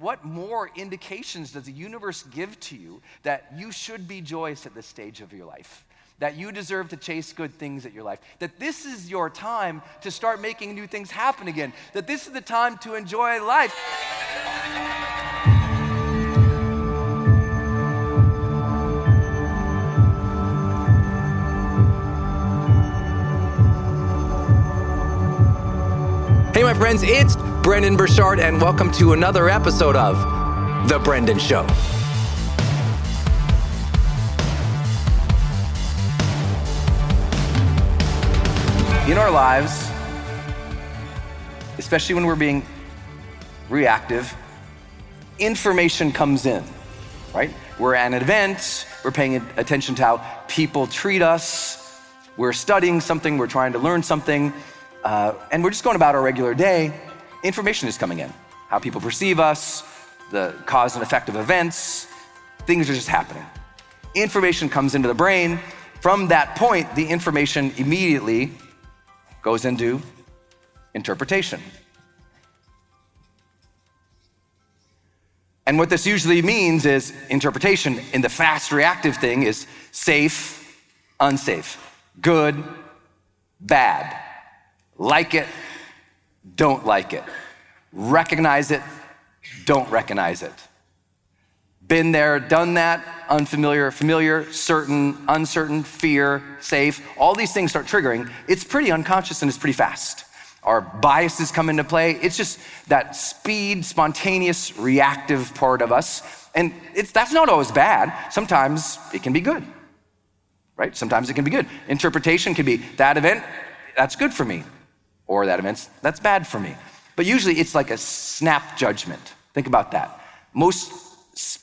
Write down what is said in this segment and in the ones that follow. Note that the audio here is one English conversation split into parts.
What more indications does the universe give to you that you should be joyous at this stage of your life? That you deserve to chase good things at your life. That this is your time to start making new things happen again. That this is the time to enjoy life. Hey, my friends, it's Brendon Burchard, and welcome to another episode of The Brendon Show. In our lives, especially when we're being reactive, information comes in, right? We're at an event, we're paying attention to how people treat us, we're studying something, we're trying to learn something, uh, and we're just going about our regular day. Information is coming in how people perceive us, the cause and effect of events, things are just happening. Information comes into the brain. From that point, the information immediately goes into interpretation. And what this usually means is interpretation in the fast reactive thing is safe, unsafe, good, bad, like it, don't like it, recognize it, don't recognize it, Been there, done that, unfamiliar, familiar, certain, uncertain, fear, safe. All these things start triggering. It's pretty unconscious and it's pretty fast. Our biases come into play. It's just that speed, spontaneous, reactive part of us. And that's not always bad. Sometimes it can be good, right? Sometimes it can be good. Interpretation can be that event, that's good for me, or that event, that's bad for me. But usually it's like a snap judgment. Think about that. Most,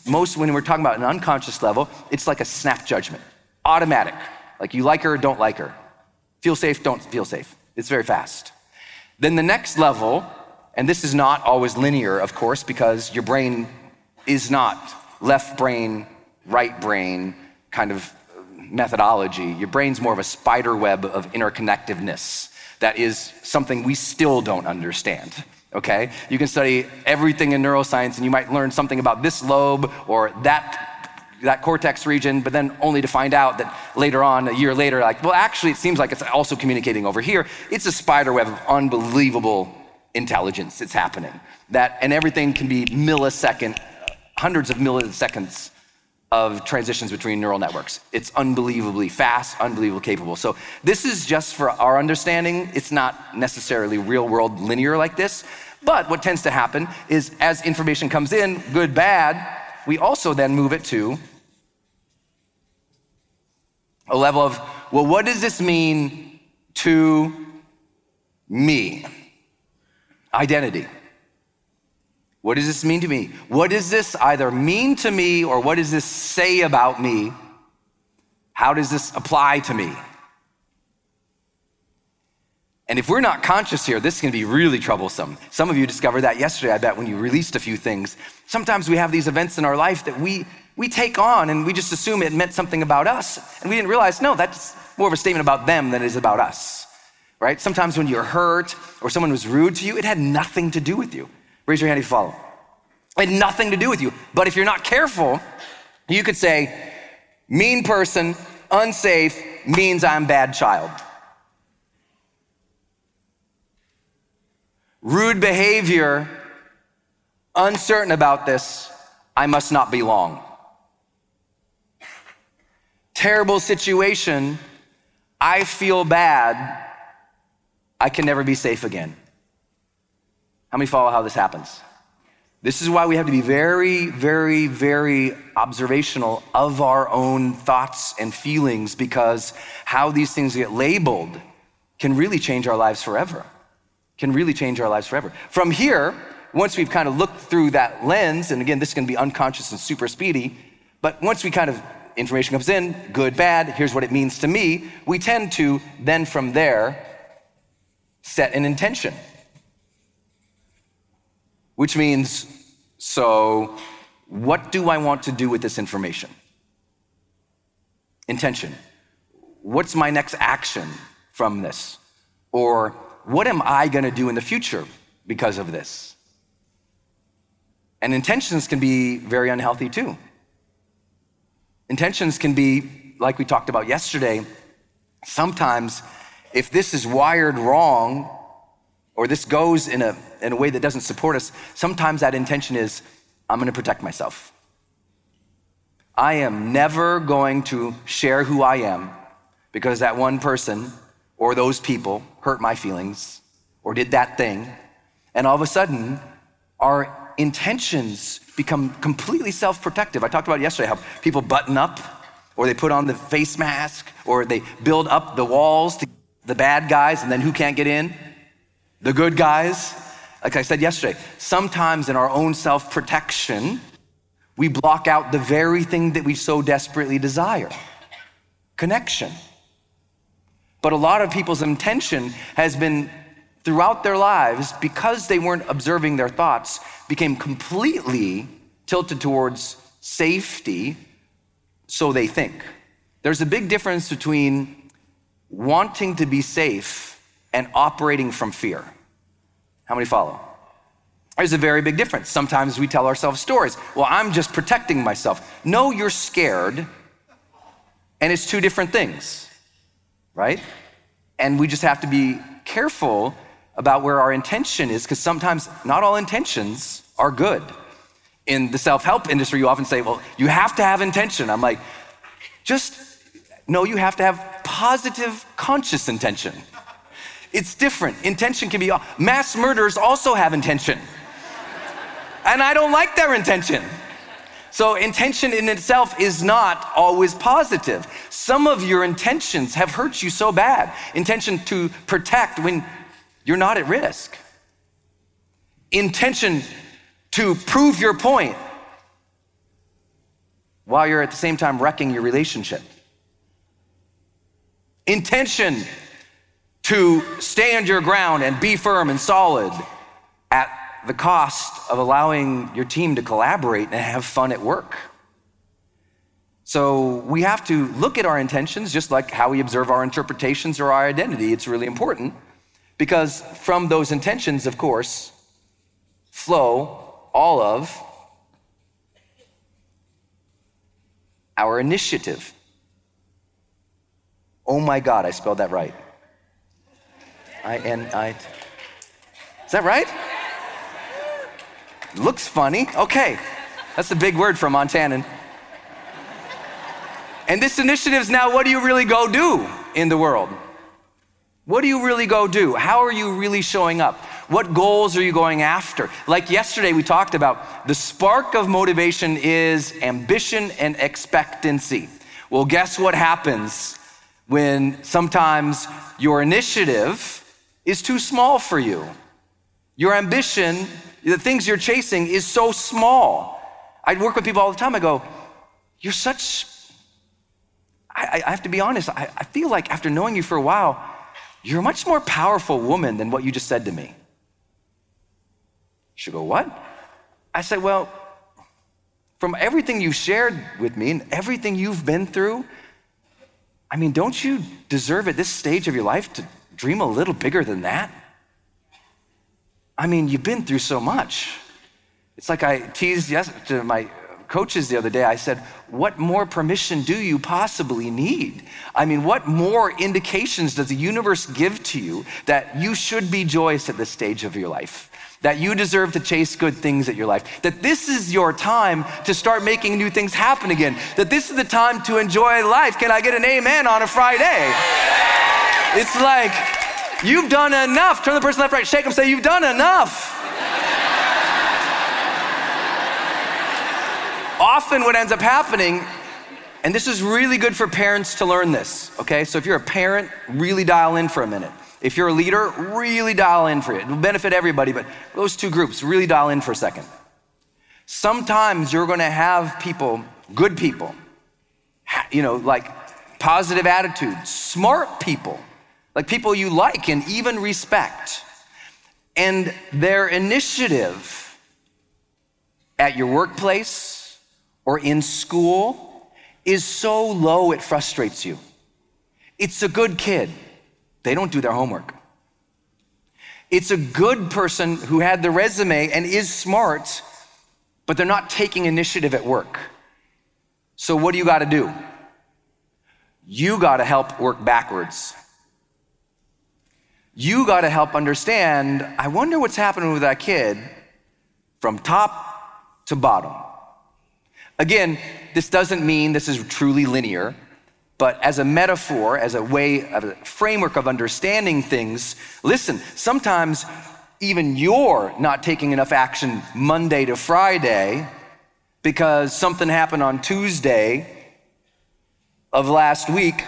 most when we're talking about an unconscious level, it's like a snap judgment, automatic. Like you like her, or don't like her. Feel safe, don't feel safe. It's very fast. Then the next level, and this is not always linear, of course, because your brain is not left brain, right brain kind of methodology. Your brain's more of a spider web of interconnectiveness that is something we still don't understand. Okay? You can study everything in neuroscience and you might learn something about this lobe or that that cortex region, but then only to find out that later on, a year later, like, well, actually, it seems like it's also communicating over here. It's a spider web of unbelievable intelligence that's happening. That and everything can be millisecond, hundreds of milliseconds of transitions between neural networks. It's unbelievably fast, unbelievably capable. So this is just for our understanding. It's not necessarily real world linear like this. But what tends to happen is as information comes in, good, bad, we also then move it to a level of, well, what does this mean to me? Identity. What does this mean to me? What does this either mean to me or what does this say about me? How does this apply to me? And if we're not conscious here, this can be really troublesome. Some of you discovered that yesterday, I bet, when you released a few things. Sometimes we have these events in our life that we, we take on and we just assume it meant something about us. And we didn't realize, no, that's more of a statement about them than it is about us, right? Sometimes when you're hurt or someone was rude to you, it had nothing to do with you. Raise your hand if you follow. It had nothing to do with you. But if you're not careful, you could say, mean person, unsafe, means I'm bad child. Rude behavior, uncertain about this, I must not belong. Terrible situation, I feel bad, I can never be safe again. How many follow how this happens? This is why we have to be very, very, very observational of our own thoughts and feelings because how these things get labeled can really change our lives forever can really change our lives forever. From here, once we've kind of looked through that lens, and again, this to be unconscious and super speedy, but once we kind of information comes in, good, bad, here's what it means to me, we tend to then from there set an intention. Which means, so what do I want to do with this information? Intention. What's my next action from this? Or what am I going to do in the future because of this? And intentions can be very unhealthy too. Intentions can be, like we talked about yesterday, sometimes if this is wired wrong or this goes in a, in a way that doesn't support us, sometimes that intention is, I'm going to protect myself. I am never going to share who I am because that one person or those people hurt my feelings or did that thing. And all of a sudden, our intentions become completely self protective. I talked about yesterday how people button up or they put on the face mask or they build up the walls to the bad guys and then who can't get in? The good guys. Like I said yesterday, sometimes in our own self protection, we block out the very thing that we so desperately desire connection. But a lot of people's intention has been throughout their lives, because they weren't observing their thoughts, became completely tilted towards safety, so they think. There's a big difference between wanting to be safe and operating from fear. How many follow? There's a very big difference. Sometimes we tell ourselves stories. Well, I'm just protecting myself. No, you're scared, and it's two different things right? And we just have to be careful about where our intention is because sometimes not all intentions are good. In the self help industry, you often say, well, you have to have intention. I'm like, just no, you have to have positive, conscious intention. It's different. Intention can be, mass murderers also have intention. and I don't like their intention. So, intention in itself is not always positive. Some of your intentions have hurt you so bad. Intention to protect when you're not at risk. Intention to prove your point while you're at the same time wrecking your relationship. Intention to stand your ground and be firm and solid at the cost of allowing your team to collaborate and have fun at work. So we have to look at our intentions just like how we observe our interpretations or our identity. It's really important because from those intentions, of course, flow all of our initiative. Oh my God, I spelled that right. I N I. Is that right? Looks funny. Okay. That's a big word for Montanan. And this initiative is now what do you really go do in the world? What do you really go do? How are you really showing up? What goals are you going after? Like yesterday, we talked about the spark of motivation is ambition and expectancy. Well, guess what happens when sometimes your initiative is too small for you? Your ambition the things you're chasing is so small. I work with people all the time. I go, You're such, I, I have to be honest, I, I feel like after knowing you for a while, you're a much more powerful woman than what you just said to me. She go, What? I said, Well, from everything you've shared with me and everything you've been through, I mean, don't you deserve at this stage of your life to dream a little bigger than that? I mean, you've been through so much. It's like I teased yes, to my coaches the other day. I said, What more permission do you possibly need? I mean, what more indications does the universe give to you that you should be joyous at this stage of your life? That you deserve to chase good things at your life. That this is your time to start making new things happen again. That this is the time to enjoy life. Can I get an amen on a Friday? It's like, You've done enough. Turn the person left, right, shake them, say, You've done enough. Often, what ends up happening, and this is really good for parents to learn this, okay? So, if you're a parent, really dial in for a minute. If you're a leader, really dial in for it. It'll benefit everybody, but those two groups, really dial in for a second. Sometimes you're gonna have people, good people, you know, like positive attitudes, smart people like people you like and even respect. And their initiative at your workplace or in school is so low it frustrates you. It's a good kid, they don't do their homework. It's a good person who had the resume and is smart, but they're not taking initiative at work. So, what do you got to do? You got to help work backwards you got to help understand I wonder what's happening with that kid from top to bottom. Again, this doesn't mean this is truly linear, but as a metaphor, as a way, of a framework of understanding things, listen, sometimes even you're not taking enough action Monday to Friday because something happened on Tuesday of last week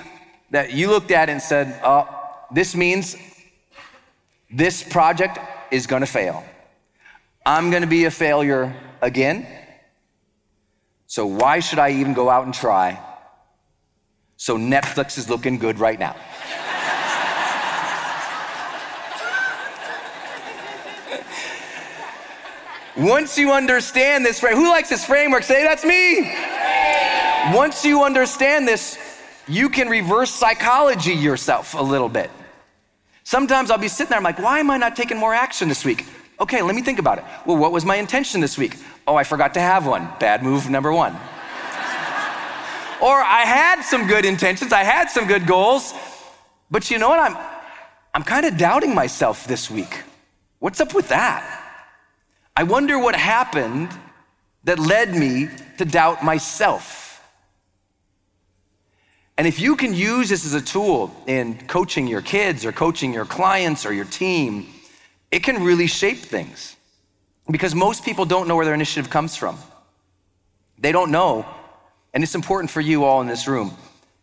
that you looked at and said, oh, this means this project is gonna fail. I'm gonna be a failure again. So why should I even go out and try? So Netflix is looking good right now. Once you understand this, frame, who likes this framework? Say, that's me. Once you understand this, you can reverse psychology yourself a little bit. Sometimes I'll be sitting there, I'm like, why am I not taking more action this week? Okay, let me think about it. Well, what was my intention this week? Oh, I forgot to have one. Bad move number one. or I had some good intentions, I had some good goals, but you know what? I'm, I'm kind of doubting myself this week. What's up with that? I wonder what happened that led me to doubt myself. And if you can use this as a tool in coaching your kids or coaching your clients or your team, it can really shape things. Because most people don't know where their initiative comes from. They don't know. And it's important for you all in this room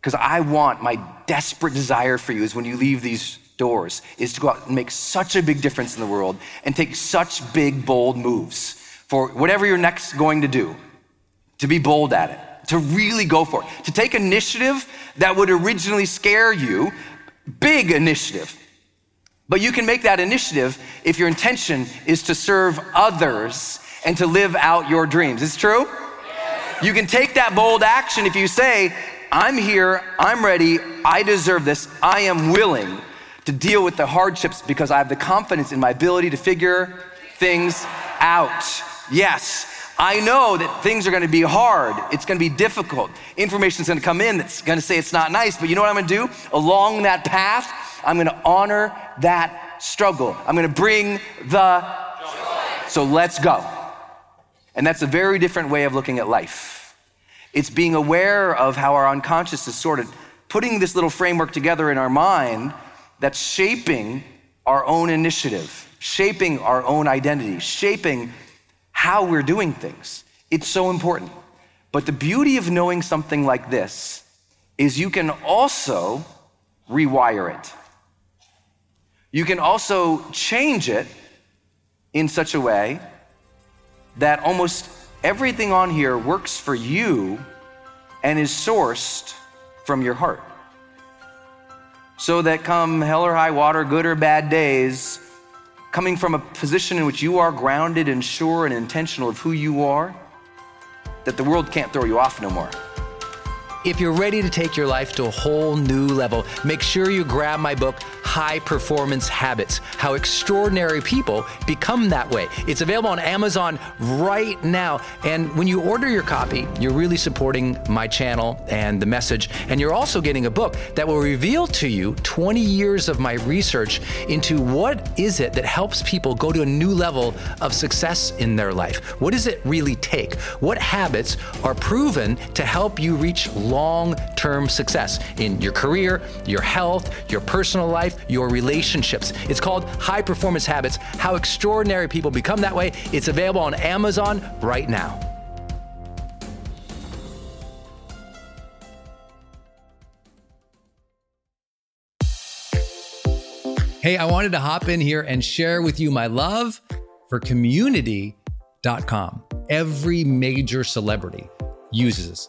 because I want my desperate desire for you is when you leave these doors is to go out and make such a big difference in the world and take such big bold moves for whatever you're next going to do to be bold at it to really go for it, to take initiative that would originally scare you, big initiative. But you can make that initiative if your intention is to serve others and to live out your dreams. Is true? You can take that bold action if you say, I'm here, I'm ready, I deserve this, I am willing to deal with the hardships because I have the confidence in my ability to figure things out. Yes, I know that things are gonna be hard. It's gonna be difficult. Information's gonna come in that's gonna say it's not nice, but you know what I'm gonna do? Along that path, I'm gonna honor that struggle. I'm gonna bring the joy. So let's go. And that's a very different way of looking at life. It's being aware of how our unconscious is sort of putting this little framework together in our mind that's shaping our own initiative, shaping our own identity, shaping how we're doing things. It's so important. But the beauty of knowing something like this is you can also rewire it. You can also change it in such a way that almost everything on here works for you and is sourced from your heart. So that come hell or high water, good or bad days, coming from a position in which you are grounded and sure and intentional of who you are, that the world can't throw you off no more. If you're ready to take your life to a whole new level, make sure you grab my book, High Performance Habits How Extraordinary People Become That Way. It's available on Amazon right now. And when you order your copy, you're really supporting my channel and the message. And you're also getting a book that will reveal to you 20 years of my research into what is it that helps people go to a new level of success in their life. What does it really take? What habits are proven to help you reach long term success in your career, your health, your personal life, your relationships. It's called High Performance Habits How Extraordinary People Become That Way. It's available on Amazon right now. Hey, I wanted to hop in here and share with you my love for community.com. Every major celebrity uses.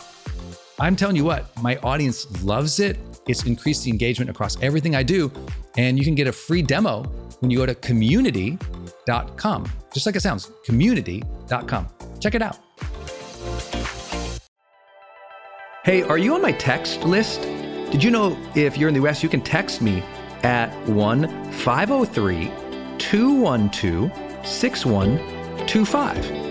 I'm telling you what, my audience loves it. It's increased the engagement across everything I do. And you can get a free demo when you go to community.com. Just like it sounds, community.com. Check it out. Hey, are you on my text list? Did you know if you're in the US, you can text me at 1 503 212 6125.